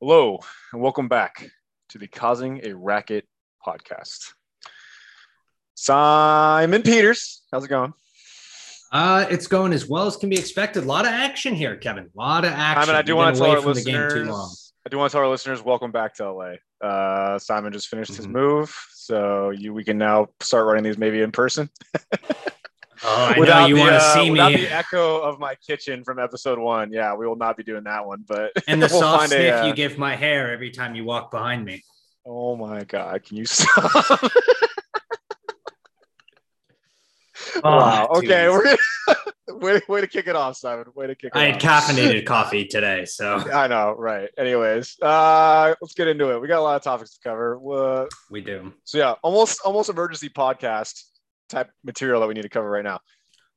Hello, and welcome back to the Causing a Racket podcast. Simon Peters, how's it going? Uh, it's going as well as can be expected. A lot of action here, Kevin. A lot of action. Simon, I do You've want to tell our listeners. I do want to tell our listeners, welcome back to LA. Uh, Simon just finished his Mhm. move, so you we can now start running these maybe in person Oh, I know you the, want to uh, see without me. the echo of my kitchen from episode one. Yeah, we will not be doing that one, but and the we'll soft find a, sniff uh, you give my hair every time you walk behind me. Oh my god, can you stop? wow. Oh, Okay, dude. we're gonna way, way to kick it off, Simon. Way to kick it off. I had off. caffeinated coffee today, so I know, right. Anyways, uh let's get into it. We got a lot of topics to cover. Uh, we do. so yeah, almost almost emergency podcast type material that we need to cover right now.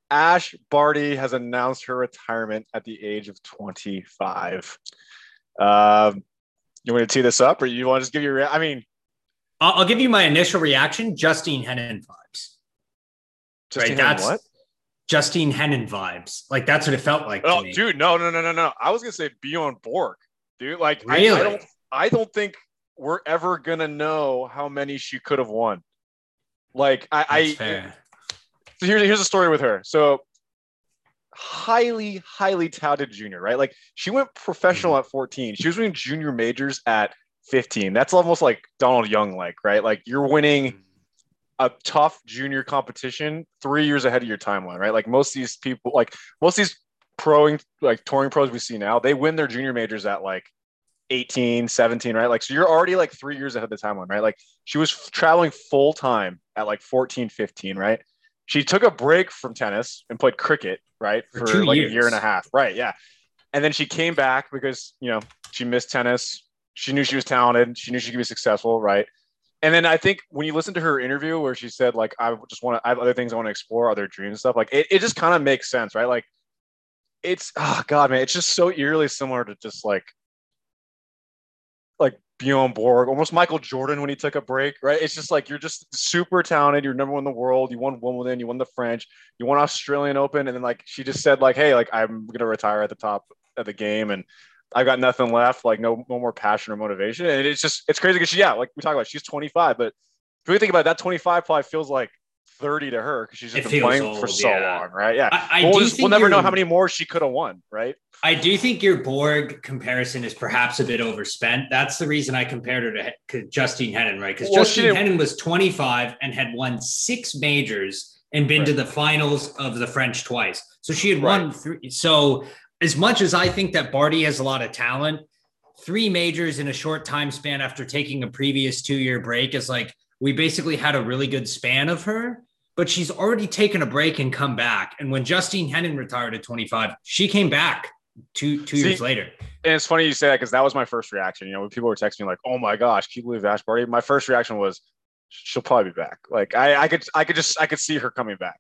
Ash Barty has announced her retirement at the age of 25. Um, you want to tee this up, or you want to just give your? rea- I mean, I'll, I'll give you my initial reaction. Justine Henin vibes. just right, that's what? Justine Henin vibes. Like that's what it felt like. Oh, to me. dude, no, no, no, no, no. I was gonna say Bjorn Borg, dude. Like, I- I, Really? don't, I don't think we're ever gonna know how many she could have won. Like, I, I so here's here's a story with her. So highly, highly touted junior, right? Like she went professional hmm. at 14. She was winning junior majors at 15. That's almost like Donald Young, like, right? Like you're winning hmm. a tough junior competition three years ahead of your timeline, right? Like most of these people, like most of these proing, like touring pros we see now, they win their junior majors at like 18, 17, right? Like, so you're already like three years ahead of the timeline, right? Like she was traveling full time at like 14, 15, right? She took a break from tennis and played cricket, right? For For, like a year and a half, right? Yeah. And then she came back because, you know, she missed tennis. She knew she was talented. She knew she could be successful, right? And then I think when you listen to her interview where she said, like, I just want to, I have other things I want to explore, other dreams and stuff, like, it, it just kind of makes sense, right? Like, it's, oh, God, man, it's just so eerily similar to just like, like Bjorn Borg, almost Michael Jordan when he took a break, right? It's just like you're just super talented. You're number one in the world. You won Wimbledon. You won the French. You won Australian Open, and then like she just said like, hey, like I'm gonna retire at the top of the game, and I've got nothing left, like no no more passion or motivation. And it's just it's crazy because she, yeah, like we talk about, she's 25, but if we think about it, that 25 probably feels like 30 to her because she's just been playing for so yeah. long, right? Yeah. I, I we'll, just- we'll never know how many more she could have won, right? I do think your Borg comparison is perhaps a bit overspent. That's the reason I compared her to, Justine Henin, right? Because Well, Justine Henin was 25 and had won six majors and been to the finals of the French twice. So she had Right. won three. So as much as I think that Barty has a lot of talent, three majors in a short time span after taking a previous two year break is like we basically had a really good span of her. But she's already taken a break and come back. And when Justine Henin retired at 25, she came back two two See, years later. And it's funny you say that because that was my first reaction. You know, when people were texting me like, "Oh my gosh, can you believe Ash Barty?" My first reaction was, "She'll probably be back." Like I, I could, I could just, I could see her coming back.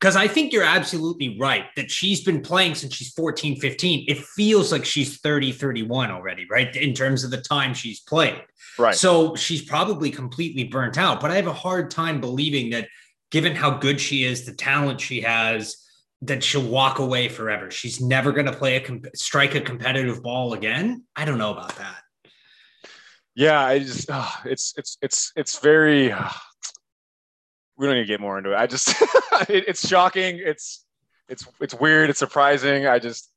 Because I think you're absolutely right that she's been playing since she's 14, 15. It feels like she's 30, 31 already, right? In terms of the time she's played. Right. So she's probably completely burnt out. But I have a hard time believing that, given how good she is, the talent she has, that she'll walk away forever. She's never going to play a comp- strike a competitive ball again. I don't know about that. yeah, I just, ah, it's, it's, it's, it's very. ah, we don't need to get more into it. I just, it, it's shocking. It's, it's, it's weird. It's surprising. I just,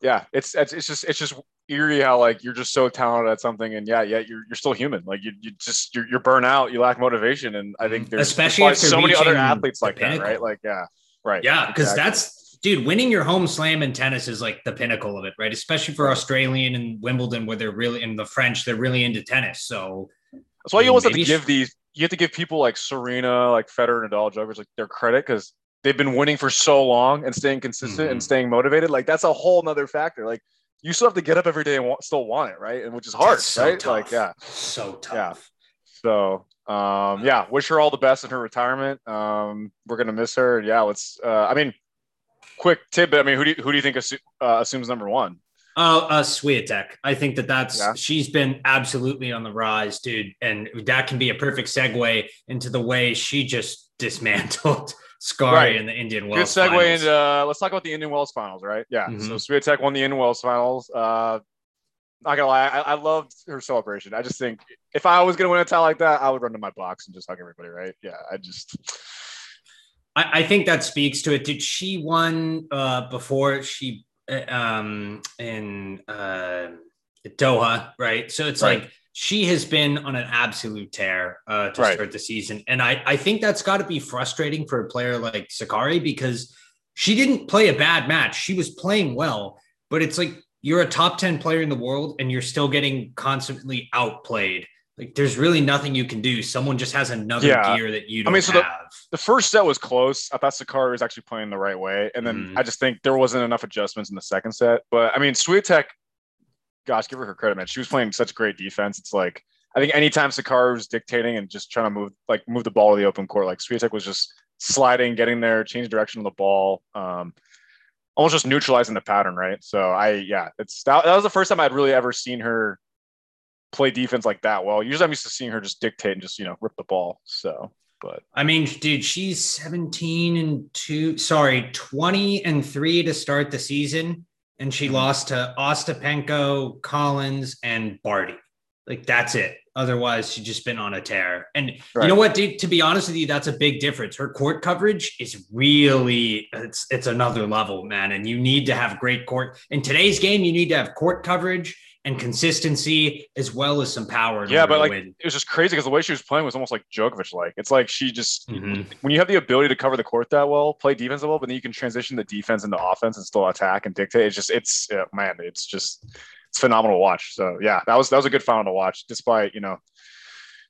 yeah, it's, it's, it's just, it's just eerie how like you're just so talented at something, and yeah, yeah, you're, you're still human. Like you, you just, you're, you're burnt out. You lack motivation, and I think there's, Mm-hmm. Especially there's so many other athletes like that, right? Like, yeah, right. Yeah, because exactly. that's dude, winning your home slam in tennis is like the pinnacle of it, right? Especially for Australian and Wimbledon, where they're really in the French, they're really into tennis. So That's why you always have to give these. You have to give people like Serena, like Federer, and Nadal, Djokovic, like their credit because they've been winning for so long and staying consistent and Mhm. staying motivated. Like that's a whole nother factor. Like you still have to get up every day and want, still want it, right? And which is hard, so right? tough. Like yeah. so tough. Yeah. So um, yeah, wish her all the best in her retirement. Um, we're gonna miss her. Yeah, let's. Uh, I mean, quick tidbit. I mean, who do you, who do you think assu- uh, assumes number one? Uh, uh Swiatek. I think that that's Yeah. she's been absolutely on the rise, dude, and that can be a perfect segue into the way she just dismantled Sakkari Right. in the Indian Wells. Good segue finals. into uh, let's talk about the Indian Wells finals, right? Yeah. Mhm. Swiatek won the Indian Wells finals. Uh, Not gonna lie, I, I loved her celebration. I just think if I was gonna win a title like that, I would run to my box and just hug everybody, right? Yeah, I just. I, I think that speaks to it. Did she won uh, before she uh, um, in uh, Doha, right? So it's Right. like she has been on an absolute tear uh, to Right. start the season, and I I think that's got to be frustrating for a player like Sakkari because she didn't play a bad match. She was playing well, but it's like you're a top ten player in the world and you're still getting constantly outplayed. Like there's really nothing you can do. Someone just has another Yeah. gear that you don't mean, so the- have. The first set was close. I thought Sakkari was actually playing the right way, and then Mhm. I just think there wasn't enough adjustments in the second set. But I mean, Swiatek, gosh, give her her credit, man. She was playing such great defense. It's like I think anytime Sakkari was dictating and just trying to move like move the ball to the open court, like Swiatek was just sliding, getting there, change direction of the ball, um, almost just neutralizing the pattern, right? So I yeah, it's that, that was the first time I'd really ever seen her play defense like that well. Usually I'm used to seeing her just dictate and just you know rip the ball. So but I mean, dude, she's 17 and two, sorry, 20 and three to start the season. And she lost to Ostapenko, Collins, and Barty. Like, that's it. Otherwise, she's just been on a tear. And you know what, dude? To be honest with you, that's a big difference. Her court coverage is really it's it's another level, man. And you need to have great court in today's game. You need to have court coverage and consistency as well as some power. Yeah, but like win. it was just crazy because the way she was playing was almost like Djokovic like. It's like she just Mhm. when you have the ability to cover the court that well, play defense well, but then you can transition the defense into offense and still attack and dictate. It's just it's yeah, man, it's just it's phenomenal to watch. So yeah, that was that was a good final to watch, despite you know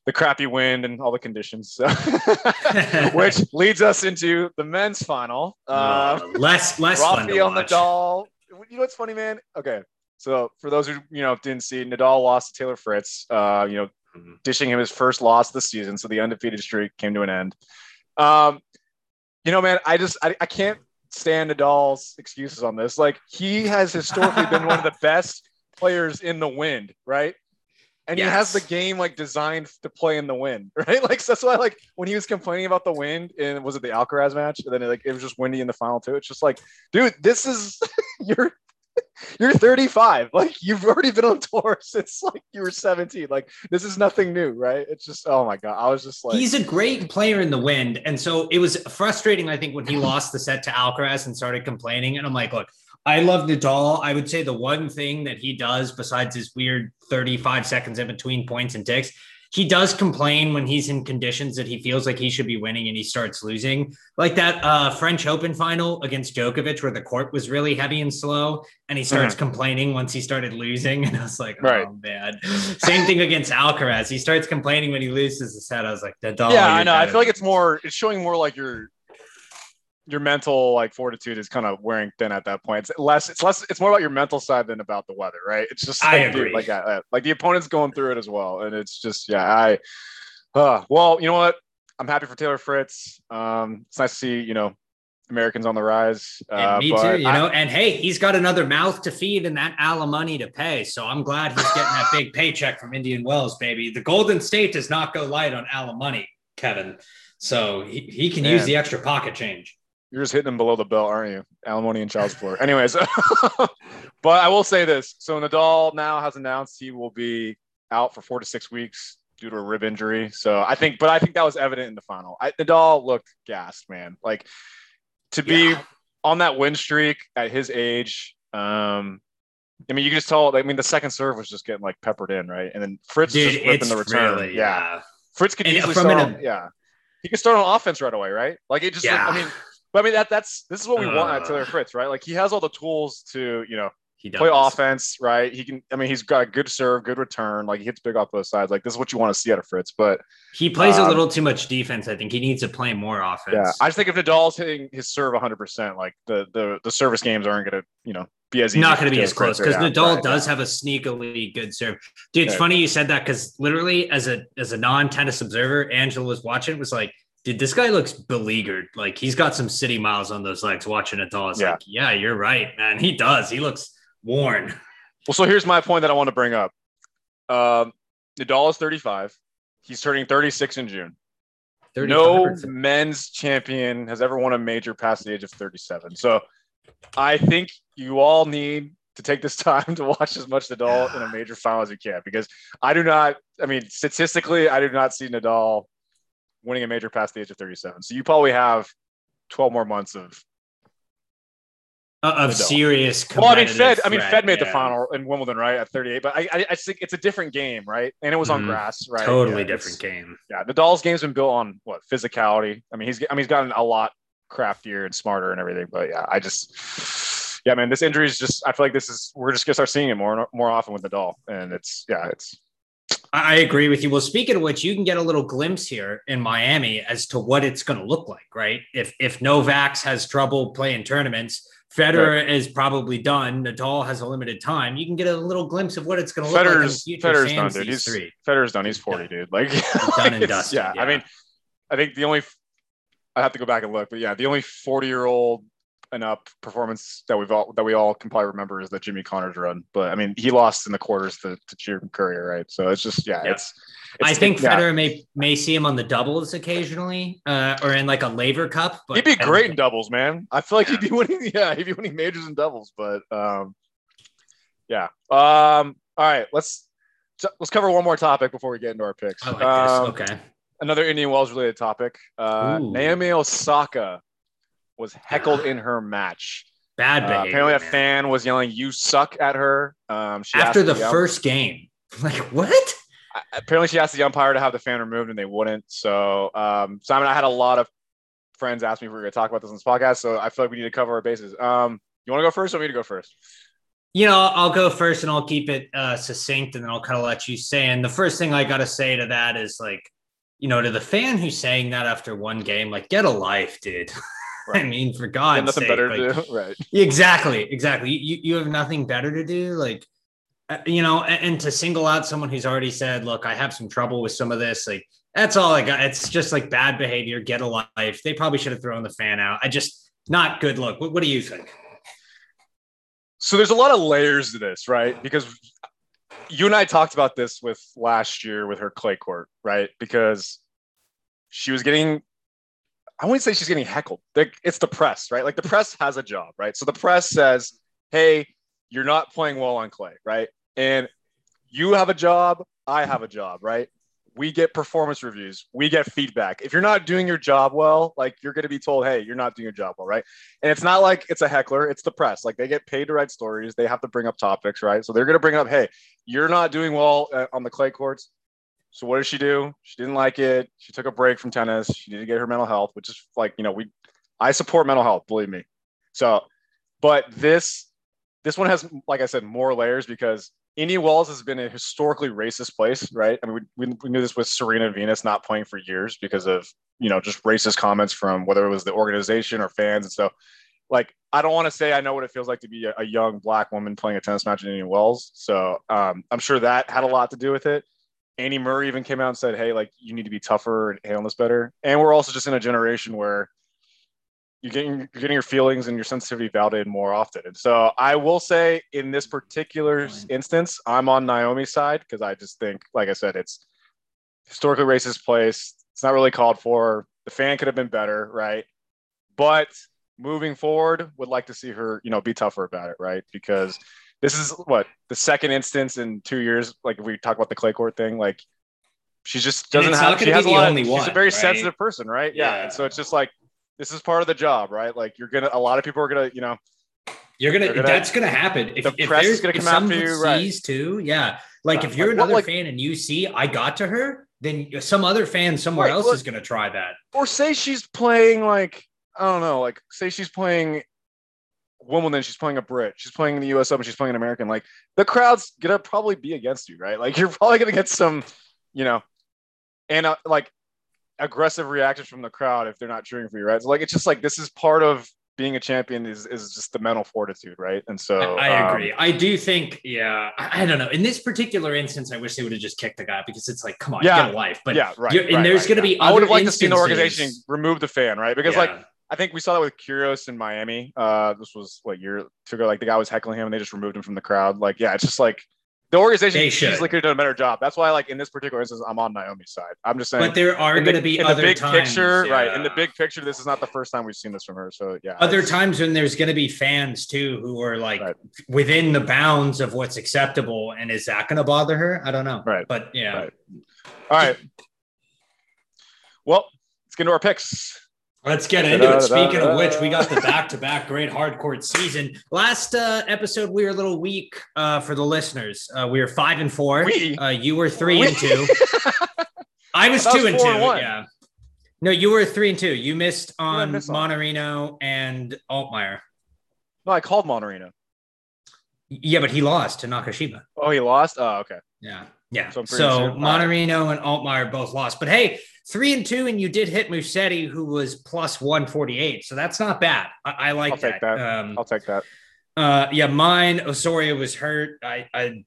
the crappy wind and all the conditions. So. Which leads us into the men's final. Um, Uh, less less fun to Rafael watch. Nadal. You know what's funny, man? Okay, so for those who you know didn't see, Nadal lost to Taylor Fritz. Uh, you know, Mhm. dishing him his first loss this season, so the undefeated streak came to an end. Um, you know, man, I just I, I can't stand Nadal's excuses on this. Like he has historically been one of the best players in the wind, right? And he has the game like designed to play in the wind, right? Like so that's why like when he was complaining about the wind and was it the Alcaraz match? And then like it was just windy in the final too. It's just like, dude, this is you're you're 35. Like you've already been on tour since like you were 17. Like this is nothing new, right? It's just oh my god. I was just like He's a great player in the wind. And so it was frustrating, I think, when he lost the set to Alcaraz and started complaining. And I'm like, look, I love Nadal. I would say the one thing that he does, besides his weird 35 seconds in between points and ticks, he does complain when he's in conditions that he feels like he should be winning and he starts losing. Like that uh, French Open final against Djokovic, where the court was really heavy and slow, and he starts complaining once he started losing. And I was like, oh, Right. man. Same thing against Alcaraz. He starts complaining when he loses the set. I was like, Nadal. yeah, I know. I feel like it's more it's showing more like your your mental like fortitude is kind of wearing thin at that point. It's less it's less it's more about your mental side than about the weather, right? It's just I like, dude, agree. like uh, like the opponent's going through it as well and it's just yeah, I uh well, you know what? I'm happy for Taylor Fritz. Um it's nice to see, you know, Americans on the rise. And Uh, me too, you I- know. And hey, he's got another mouth to feed and that alimony to pay. So I'm glad he's getting that big paycheck from Indian Wells, baby. The Golden State does not go light on alimony, Kevin. So he, he can use the extra pocket change. You're just hitting them below the belt, aren't you? Alimony and child support. Anyways, but I will say this. So Nadal now has announced he will be out for four to six weeks due to a rib injury. So I think, but I think that was evident in the final. I, Nadal looked gassed, man. Like to be Yeah. on that win streak at his age. Um, I mean, you can just tell. I mean, the second serve was just getting like peppered in, right? And then Fritz Dude, just ripping the return. really, yeah. yeah. Fritz could And easily start. on, yeah, he could start on offense right away, right? Like it just. Yeah. I mean, but I mean that that's this is what we want at Uh. Taylor Fritz, right? Like he has all the tools to you know He does. play offense, right? He can. I mean, he's got a good serve, good return. Like he hits big off both sides. Like this is what you want to see out of Fritz. But He plays a Um, little too much defense. I think he needs to play more offense. yeah, I just think if Nadal's hitting his serve 100, percent like the the the service games aren't going to you know be as easy. not going to be as close because yeah, Nadal right, does have a sneakily good serve. Dude, it's Yeah. funny you said that because literally, as a as a non tennis observer, Angela was watching. It Was like, dude, this guy looks beleaguered. Like he's got some city miles on those legs. Watching Nadal, it's Yeah. like, yeah, you're right, man. He does. He looks worn. Well, so here's my point that I want to bring up. Um, Nadal is 35. He's turning 36 in June. 35 no men's champion has ever won a major past the age of 37. So I think you all need to take this time to watch as much Nadal in a major final as you can because I do not. I mean, statistically, I do not see Nadal winning a major past the age of 37. So you probably have 12 more months of Uh, of serious. Well, I mean, Fed. I mean, Fed made the final in Wimbledon, right, at 38. But I, I, I think it's a different game, right? And it was on Mhm. grass, right? Totally Yeah, different game. Yeah, Nadal's game's been built on what physicality. I mean, he's I mean he's gotten a lot craftier and smarter and everything. But yeah, I just yeah, man, this injury is just. I feel like this is we're just gonna start seeing it more more often with Nadal, and it's yeah, it's I agree with you. Well, speaking of which, you can get a little glimpse here in Miami as to what it's going to look like, right? If if Novak's has trouble playing tournaments, Federer is probably done. Nadal has a limited time. You can get a little glimpse of what it's going to look like Federer's done, dude. He's three. Federer's done. He's 40, dude. Like, done and dusted, yeah, yeah. I mean, I think the only I have to go back and look, but yeah, the only 40 year old and up performance that we've all that we all can probably remember is the Jimmy Connors run. But I mean, he lost in the quarters to, to Jim Courier, right? So it's just yeah, Yeah. it's, it's I think yeah. Federer may may see him on the doubles occasionally, uh, or in like a Laver Cup. But He'd be great in doubles, man. I feel like Yeah. he'd be winning. Yeah, he'd be winning majors and doubles. But um, yeah. Um. All right. Let's let's cover one more topic before we get into our picks. Like Um. Okay. Another Indian Wells related topic. Uh, Naomi Osaka was heckled in her match. Bad Uh, apparently, a man. fan was yelling "You suck" at her. Um, she after the um, first game. Like what? apparently she asked the umpire to have the fan removed and they wouldn't. So um, Simon, I had a lot of friends ask me if we were going to talk about this on this podcast. So I feel like we need to cover our bases. Um, you want to go first or me to go first? You know, I'll go first and I'll keep it uh, succinct and then I'll kind of let you say. And the first thing I got to say to that is like, you know, to the fan who's saying that after one game, like, get a life, dude. I mean, for God's nothing sake. better like- to do, right? Exactly, exactly. You, you have nothing better to do. Like, uh, you know, and, and to single out someone who's already said, look, I have some trouble with some of this. Like, that's all I got. It's just like bad behavior, get a life. They probably should have thrown the fan out. I just, not good look. What, what do you think? So there's a lot of layers to this, right? Because you and I talked about this with last year with her clay court, right? Because she was getting, I wouldn't say she's getting heckled. Like, It's the press, right? Like the press has a job, right? So the press says, hey, you're not playing well on clay, right? And you have a job, I have a job, right? We get performance reviews, we get feedback. If you're not doing your job well, like you're going to be told, hey, you're not doing your job well, right? And it's not like it's a heckler, it's the press. Like they get paid to write stories, they have to bring up topics, right? So they're going to bring up, hey, you're not doing well uh, on the clay courts. So what did she do? She didn't like it. She took a break from tennis. She needed to get her mental health, which is like, you know, we I support mental health, believe me. So, but this this one has, like I said, more layers because Indian Wells has been a historically racist place, right? I mean, we, we, knew this with Serena Venus not playing for years because of, you know, just racist comments from whether it was the organization or fans and stuff. Like, I don't want to say I know what it feels like to be a, a young black woman playing a tennis match in Indian Wells. So um, I'm sure that had a lot to do with it. Andy Murray even came out and said, hey, like, you need to be tougher and handle this better. And we're also just in a generation where you're getting you're getting your feelings and your sensitivity validated more often. And so I will say in this particular instance, I'm on Naomi's side because I just think, like I said, it's historically racist place. It's not really called for. The fan could have been better, right? But moving forward, would like to see her, you know, be tougher about it, right? Because this is what the second instance in two years. Like if we talk about the clay court thing, like she just doesn't have. She has a lot. only Of, she's a very right? sensitive person, right? Yeah. Yeah. And so it's just like this is part of the job, right? Like you're gonna. A lot of people are gonna, you know, You're gonna, gonna- that's gonna happen. If, the if press is gonna come after you, right. too, yeah. Like Yeah, if you're like, another like- fan and you see I got to her, then some other fan somewhere Right, else look- is gonna try that. or say she's playing like I don't know, like say she's playing Wimbledon, she's playing a Brit, she's playing in the U.S. Open, she's playing an American. Like the crowd's gonna probably be against you, right? Like you're probably gonna get some, you know, and uh, like aggressive reactions from the crowd if they're not cheering for you, right? So like it's just like this is part of being a champion is is just the mental fortitude, right? And so I, I um, agree. I do think, yeah. I, I don't know. In this particular instance, I wish they would have just kicked the guy because it's like, come on, Yeah. get a life. But yeah, right. you're- and right, there's right, gonna yeah. be I would have liked to see the organization remove the fan, right? Because like yeah. I think we saw that with Kyrgios in Miami. Uh, this was what year two ago. Like the guy was heckling him, and they just removed him from the crowd. Like, yeah, it's just like The organization They easily should. could have done a better job. That's why, like in this particular instance, I'm on Naomi's side. I'm just saying. But there are going to be in other the big times, picture, right? In the big picture, this is not the first time we've seen this from her. So yeah, other times when there's going to be fans too who are like Right. within the bounds of what's acceptable and is that going to bother her i don't know Right. but yeah Right. All right. Well, let's get into our picks. Let's get into it speaking of which we got the back-to-back great hardcourt season last uh, episode we were a little weak uh, for the listeners uh, we were five and four We? uh, you were three We- and two i was was two and two and yeah no you were three and two you missed on miss on? And Altmaier No, I called Monterino. yeah but he lost to nakashima Oh, he lost. Oh, okay. Yeah. Yeah. So So, I'm pretty sure- Monorino and Altmaier both lost. But hey, three and two, and you did hit Musetti, who was plus 148. So that's not bad. I, I like I'll take that. that. Um, I'll take that. uh, yeah, mine, Osorio was hurt. I, I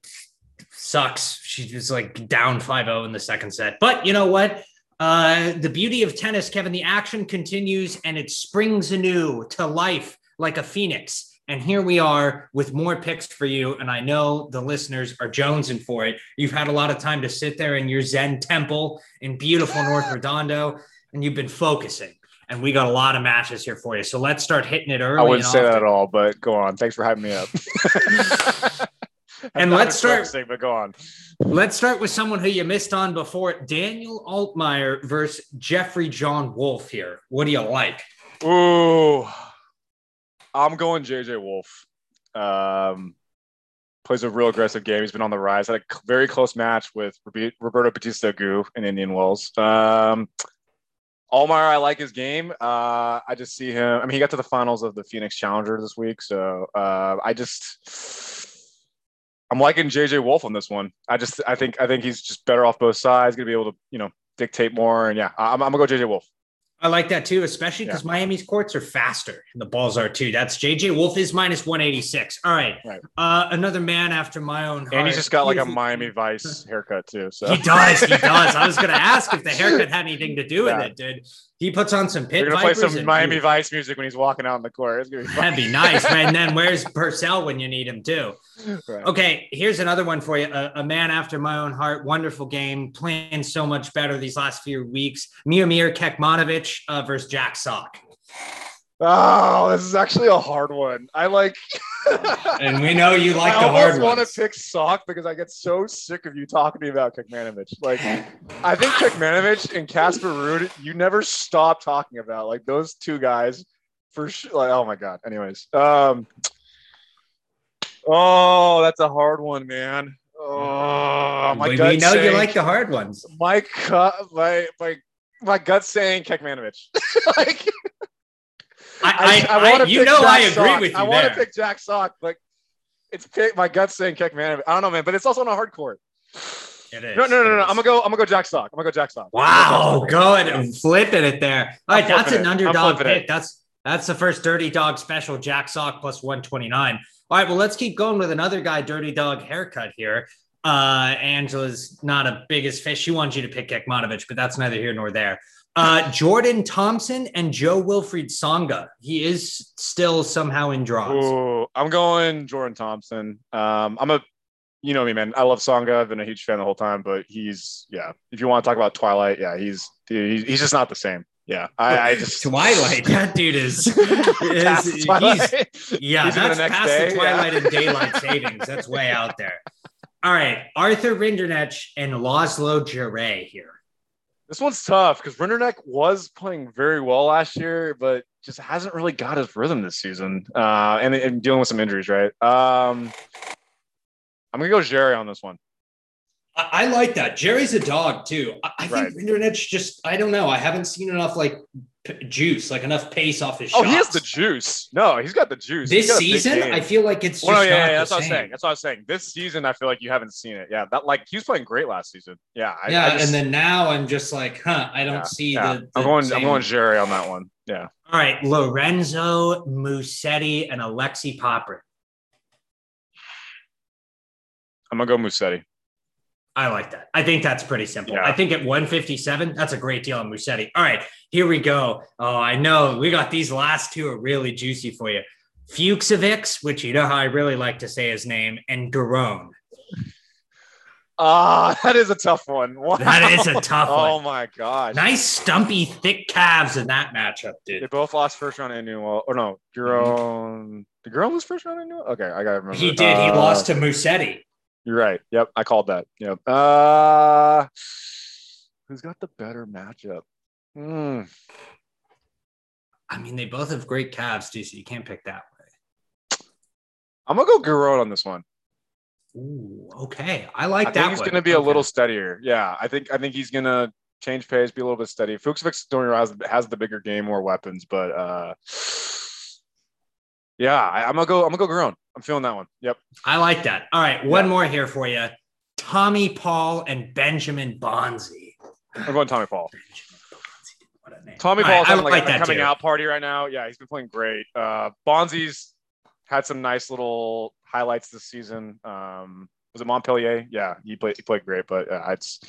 sucks. She was like down 5-0 in the second set. But you know what? Uh, the beauty of tennis, Kevin, the action continues and it springs anew to life like a phoenix. And here we are with more picks for you. And I know the listeners are jonesing for it. You've had a lot of time to sit there in your Zen temple in beautiful North Redondo, and you've been focusing. And we got a lot of matches here for you. So let's start hitting it early. I wouldn't say that at all, but go on. Thanks for hyping me up. And let's start- But go on. Let's start with someone who you missed on before Daniel Altmaier versus Jeffrey John Wolf here. What do you like? Ooh, I'm going JJ Wolf. Um, plays a real aggressive game. He's been on the rise. Had a very close match with Roberto Bautista Agut in Indian Wells. Um, I like his game. Uh, I just see him. I mean, he got to the finals of the Phoenix Challenger this week, so uh, I just. I'm liking JJ Wolf on this one. I just, I think, I think he's just better off both sides. Going to be able to, you know, dictate more. And yeah, I'm, I'm gonna go JJ Wolf. I like that too, especially because Miami's courts are faster and the balls are too. That's JJ Wolf is minus 186. All right. Right. Uh, another man after my own heart. And he's just got like a Miami Vice haircut too. So He does. He does. I was going to ask if the haircut had anything to do with Yeah. it, dude. He puts on some pit We're gonna play some Miami Vice music when he's walking out in the court. It's gonna be fun. That'd be nice, man. And then where's Purcell when you need him too? Right. Okay, here's another one for you. A, a man after my own heart. Wonderful game. Playing so much better these last few weeks. Miomir Kekmanovic uh, versus Jack Sock. Oh, this is actually a hard one. I like. And we know you like I the almost hard want to pick Sock because I get so sick of you talking to me about Kekmanovic. Like, I think Kekmanovic and Casper Ruud, you never stop talking about like those two guys for sure. Like, oh my god. Anyways, um, oh, that's a hard one, man. Oh, my we, gut we know you like the hard ones. my gut, my my my gut saying Kekmanovic. like, I, I, I, wanna you know, Jack I agree Sock. with you I want to pick Jack Sock, but it's pick, my gut saying Kekmanovic. I don't know, man, but it's also on a hard court. It is. No, no, no, no. I'm gonna go. I'm gonna go Jack Sock. I'm gonna go Jack Sock. Wow, good. I'm flipping it there. All that's an underdog pick. it. That's that's the first Dirty Dog special. Jack Sock plus 129. All right, well, let's keep going with another guy, Dirty Dog haircut here. Uh, Angela's not a biggest fish. She wants you to pick Kekmanovic, but that's neither here nor there. Uh, Jordan Thompson and Jo-Wilfried Tsonga. He is still somehow in draws. Ooh, I'm going Jordan Thompson. Um, I'm a, you know me, man. I love Songa. I've been a huge fan the whole time, but he's yeah. If you want to talk about Twilight, yeah, he's he's, he's just not the same. Yeah, I, I just Twilight. That dude is, is he's, Yeah, He's that's past day, the yeah. twilight and daylight savings. That's way out there. All right, Arthur Rinderknech and Laslo Djere here. This one's tough because Rinderknech was playing very well last year, but just hasn't really got his rhythm this season, uh, and, and dealing with some injuries. Right. Um, I'm gonna go Djere on this one. I, I like that. Djere's a dog too. I, I Right. think Rinderknech just, I don't know. I haven't seen enough like p- juice, like enough pace off his Oh, shots. he has the juice. No, he's got the juice. This got a big season. I feel like it's just Well, no, yeah, not yeah, the that's what I was saying. That's what I was saying. This season, I feel like you haven't seen it. Yeah, that like he was playing great last season. Yeah, I, yeah, I just- and then now I'm just like, huh, I don't yeah, see yeah. the, the I'm going. same- I'm going Djere on that one. Yeah. All right, Lorenzo Musetti and Alexi Popper. I'm gonna go Musetti. I like that. I think that's pretty simple. Yeah. I think at 157, that's a great deal on Musetti. All right, here we go. Oh, I know we got these last two are really juicy for you. Fucsovics, which you know how I really like to say his name, and Giron. Ah, that is a tough one. Wow. That is a tough Oh one. my gosh. Nice stumpy, thick calves in that matchup, dude. They both lost first round Indian well. Or no, Giron. The Giron lose first round Indian? Okay, I gotta remember. He did. He Uh, lost to Musetti. You're right. Yep, I called that. Yep. Uh, who's got the better matchup? Hmm. I mean, they both have great calves, too, so you can't pick that way. I'm gonna go Giron on this one. Ooh, okay. I like I that. think he's one. gonna be a little steadier. Yeah, I think I think he's gonna change pace, be a little bit steady. Fucsovics Stormy has has the bigger game, more weapons, but uh, yeah, I, I'm gonna go. I'm gonna go Giron. I'm feeling that one. Yep. I like that. All right, one Yeah. more here for you. Tommy Paul and Benjamin Bonzi. I'm going Tommy Paul. Benjamin Bonzi, what a name. Tommy Paul's I like, like coming too. out party right now. Yeah, he's been playing great. Uh, Bonzi's had some nice little highlights this season. Um, was it Montpellier? Yeah, he played he played great, but uh, it's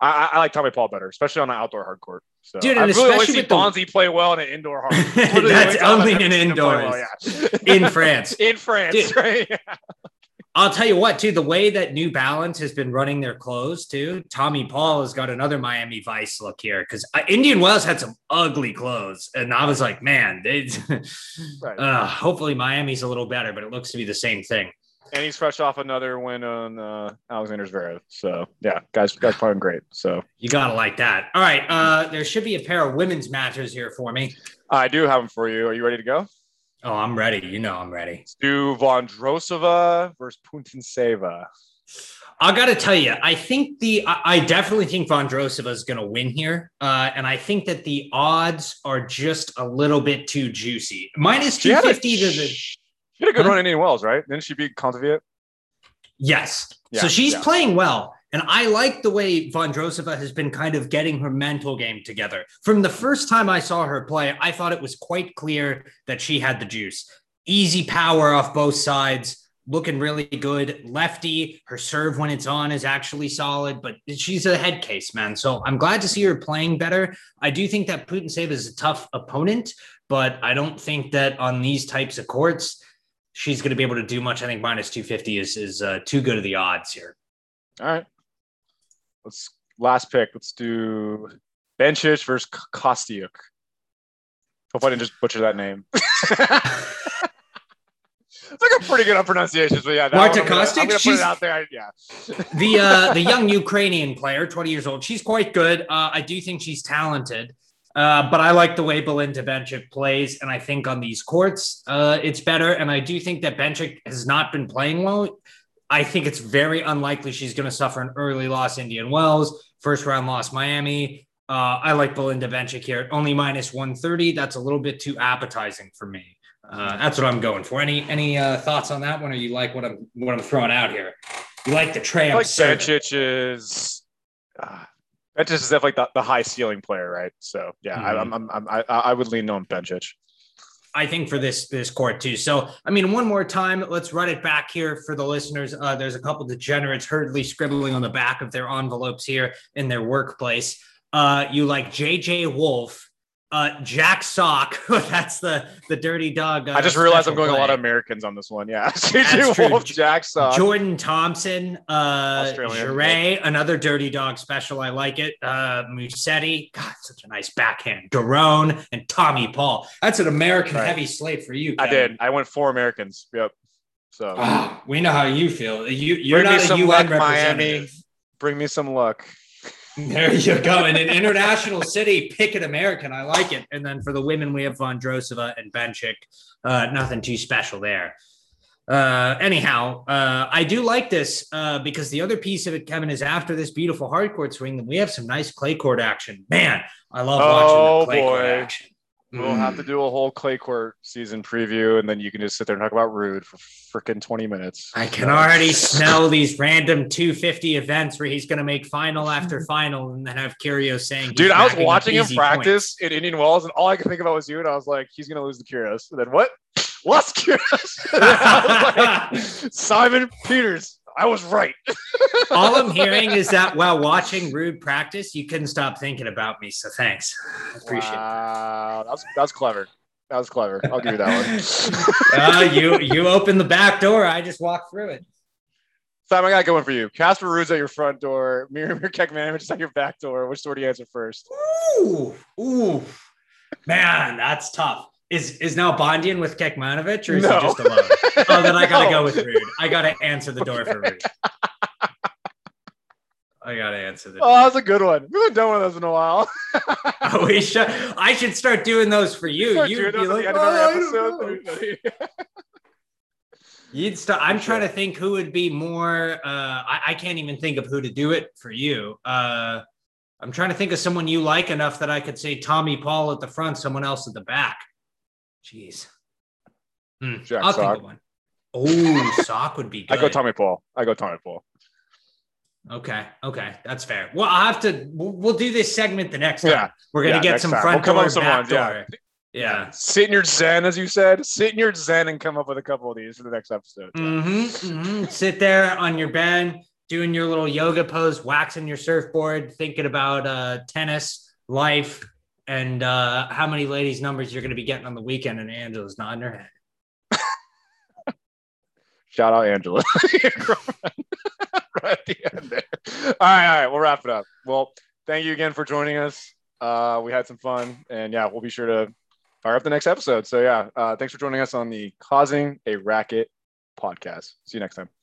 I, I- I like Tommy Paul better, especially on an outdoor hard court. So Dude, I and really especially see with the- Bonzi play well in an indoor hard. court. Literally the That's only in seen him play indoors. yeah. in France. in France, Dude. right? I'll tell you what, too, the way that New Balance has been running their clothes, too, Tommy Paul has got another Miami Vice look here because Indian Wells had some ugly clothes. And I was like, man, they, Right. uh, hopefully Miami's a little better, but it looks to be the same thing. And he's fresh off another win on uh, Alexander Zverev. So yeah, guys, guys playing great. So You got to like that. All right. Uh, there should be a pair of women's matches here for me. I do have them for you. Are you ready to go? Oh, I'm ready. You know, I'm ready. Let's do Vondrousova versus Putintseva. I got to tell you, I think the I, definitely think Vondrousova is going to win here, uh, and I think that the odds are just a little bit too juicy. Minus two fifty She two had a, fifty to the she had a good run in Indian Wells, right? Didn't she beat Kontaveit? yes. Yeah, so she's yeah. playing well, and I like the way Vondrousova has been kind of getting her mental game together. From the first time I saw her play, I thought it was quite clear that she had the juice. Easy power off both sides. Looking really good. Lefty, her serve when it's on is actually solid, but she's a head case, man. So I'm glad to see her playing better. I do think that Putintseva is a tough opponent, but I don't think that on these types of courts, she's going to be able to do much. I think minus 250 is, is uh, too good of the odds here. All right. Let's last pick. Let's do Bencic versus Kostiuk. Hope I didn't just butcher that name. it's like a pretty good pronunciation, but yeah. Marta one I'm gonna- Kostiuk? I'm gonna put She's- it out there. Yeah. the uh, the young Ukrainian player, 20 years old, she's quite good. Uh, I do think she's talented. Uh, but I like the way Belinda Bencic plays, and I think on these courts, uh, it's better. And I do think that Bencic has not been playing well. I think it's very unlikely she's going to suffer an early loss. Indian Wells, first round loss, Miami. Uh, I like Belinda Bencic here, only minus 130. That's a little bit too appetizing for me. Uh, that's what I'm going for. Any any uh, thoughts on that one, or you like what I'm what I'm throwing out here? You like the tray? I like serving. Bencic is definitely the, the high ceiling player, right? So yeah, I, Mhm. I'm, I'm, I'm, I, I would lean on Bencic. I think for this this court too. So I mean, one more time, let's run it back here for the listeners. Uh, there's a couple degenerates hurriedly scribbling on the back of their envelopes here in their workplace. Uh, you like JJ Wolf, uh, Jack Sock. That's the the dirty dog. Uh, I just realized I'm going a lot of Americans on this one. Yeah, Wolf, Jack Sock. Jordan Thompson, uh. Djere, another dirty dog special. I like it. Uh, Musetti, God, such a nice backhand. Giron and Tommy Paul. That's an American Right. heavy slate for you. I did. I went four Americans. Yep. So Ah, we know how you feel. You, you're Bring not a UN. Miami. bring me some luck. There you go. In an international city, pick an American. I like it. And then for the women, we have Vondrousova and Bencic. Uh, nothing too special there. Uh, anyhow, uh, I do like this uh, because the other piece of it, Kevin, is after this beautiful hardcourt swing, then we have some nice clay court action. Man, I love watching Oh, the clay court action. We'll have to Mm. do a whole clay court season preview, and then you can just sit there and talk about Ruud for freaking 20 minutes. I can already smell these random 250 events where he's going to make final after final and then have Kyrgios saying, Dude, I was watching him easy practice in Indian Wells, and all I could think about was you. And I was like, he's gonna lose the Kyrgios. And then what? Lost Kyrgios. And then I was like, Simon Peters. I was right. All I'm hearing is that while watching Ruud practice, you couldn't stop thinking about me. So thanks. I appreciate it. Wow, that's that's clever. That was clever. I'll give you that one. Uh, you you opened the back door. I just walked through it. Sam, I got a good one for you. Casper Ruud's at your front door. Miomir Kekmanovic is at your back door. Which door do you answer first? Ooh, ooh, man, that's tough. Is is now Bondian with Kekmanovic or is No. he just alone? Oh, then I gotta No. go with Ruud. I gotta answer the door for Ruud. I gotta answer the Oh, door. that's a good one. We haven't done one of those in a while. Oh, we should. I should start doing those for you. You'd doing be like, the end of "Oh, every I don't know." episode. You'd start. I'm trying to think who would be more. Uh, I, I can't even think of who to do it for you. Uh, I'm trying to think of someone you like enough that I could say Tommy Paul at the front, someone else at the back. Jeez. Hmm, Jack I'll Sock. think of one. Oh, sock would be good. I go Tommy Paul. I go Tommy Paul. Okay, okay, that's fair. Well, I'll have to. We'll, we'll do this segment the next time. Yeah. We're gonna Yeah, get some time. front We'll come door, up some back ones, yeah. door. Yeah. Sit in your zen, as you said. Sit in your zen and come up with a couple of these for the next episode. Mm-hmm. Sit there on your bed, doing your little yoga pose, waxing your surfboard, thinking about uh, tennis, life, and uh, how many ladies' numbers you're going to be getting on the weekend. And Angela's nodding her head. Shout out Angela. Right at the end there. All right, all right. We'll wrap it up. Well, thank you again for joining us. Uh, we had some fun, and yeah, we'll be sure to fire up the next episode. So yeah, uh, thanks for joining us on the Causing a Racket podcast. See you next time.